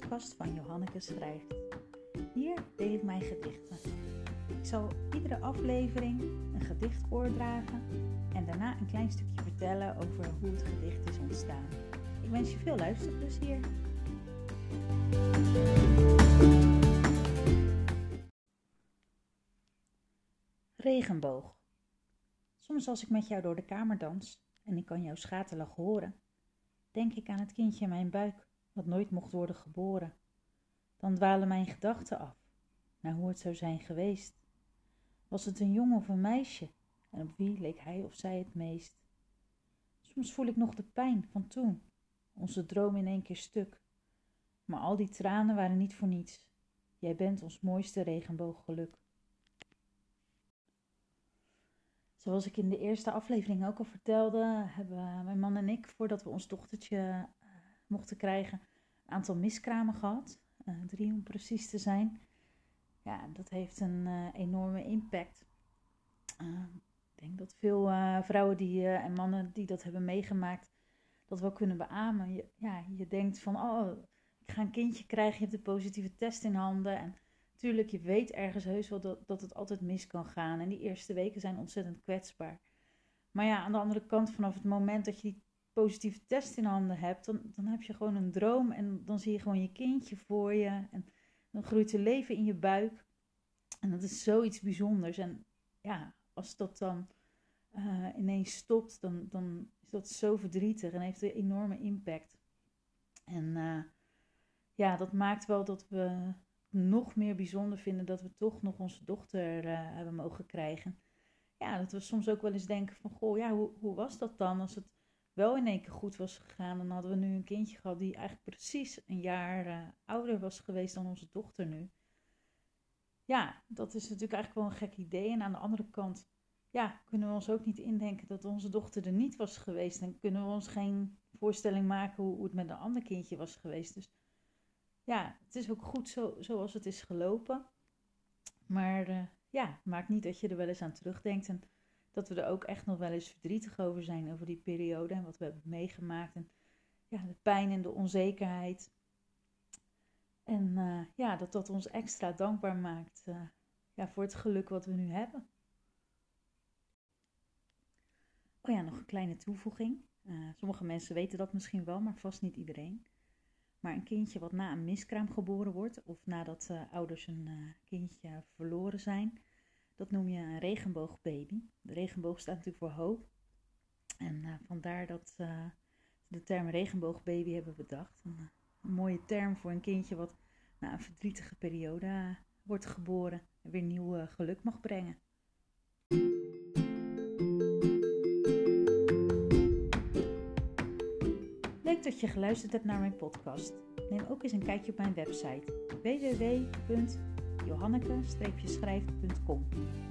podcast van Johanneke Schrijft. Hier deel ik mijn gedichten. Ik zal iedere aflevering een gedicht voordragen en daarna een klein stukje vertellen over hoe het gedicht is ontstaan. Ik wens je veel luisterplezier. Regenboog. Soms als ik met jou door de kamer dans en ik kan jouw schaterlach horen, denk ik aan het kindje in mijn buik dat nooit mocht worden geboren. Dan dwalen mijn gedachten af naar hoe het zou zijn geweest. Was het een jongen of een meisje en op wie leek hij of zij het meest? Soms voel ik nog de pijn van toen, onze droom in één keer stuk. Maar al die tranen waren niet voor niets. Jij bent ons mooiste regenbooggeluk. Zoals ik in de eerste aflevering ook al vertelde, hebben mijn man en ik, voordat we ons dochtertje mochten krijgen, een aantal miskramen gehad. Uh, drie om precies te zijn. Ja, dat heeft een uh, enorme impact. ik denk dat veel vrouwen die, en mannen die dat hebben meegemaakt, dat wel kunnen beamen. Je, ja, je denkt van, oh, ik ga een kindje krijgen, je hebt de positieve test in handen. En Tuurlijk, je weet ergens heus wel dat, dat het altijd mis kan gaan. En die eerste weken zijn ontzettend kwetsbaar. Maar ja, aan de andere kant, vanaf het moment dat je die positieve test in handen hebt, dan, dan heb je gewoon een droom. En dan zie je gewoon je kindje voor je. En dan groeit er leven in je buik. En dat is zoiets bijzonders. En ja, als dat dan uh, ineens stopt, dan, dan is dat zo verdrietig en heeft een enorme impact. En uh, ja, dat maakt wel dat we nog meer bijzonder vinden dat we toch nog onze dochter uh, hebben mogen krijgen. Ja, dat we soms ook wel eens denken van, goh, ja, hoe, hoe was dat dan als het wel in één keer goed was gegaan? Dan hadden we nu een kindje gehad die eigenlijk precies een jaar uh, ouder was geweest dan onze dochter nu. Ja, dat is natuurlijk eigenlijk wel een gek idee. En aan de andere kant, ja, kunnen we ons ook niet indenken dat onze dochter er niet was geweest. En kunnen we ons geen voorstelling maken hoe, hoe het met een ander kindje was geweest. Dus ja, het is ook goed zo, zoals het is gelopen. Maar uh, ja, maakt niet dat je er wel eens aan terugdenkt. En dat we er ook echt nog wel eens verdrietig over zijn, over die periode en wat we hebben meegemaakt. En ja, de pijn en de onzekerheid. En uh, ja, dat dat ons extra dankbaar maakt uh, ja, voor het geluk wat we nu hebben. Oh ja, nog een kleine toevoeging. sommige mensen weten dat misschien wel, maar vast niet iedereen. Maar een kindje wat na een miskraam geboren wordt, of nadat ouders een kindje verloren zijn, dat noem je een regenboogbaby. De regenboog staat natuurlijk voor hoop. En uh, vandaar dat ze de term regenboogbaby hebben bedacht. Een, een, mooie term voor een kindje wat na een verdrietige periode wordt geboren en weer nieuw geluk mag brengen. Leuk dat je geluisterd hebt naar mijn podcast. Neem ook eens een kijkje op mijn website www.johanneke-schrijft.com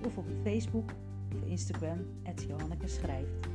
of op Facebook of Instagram at Johanneke Schrijft.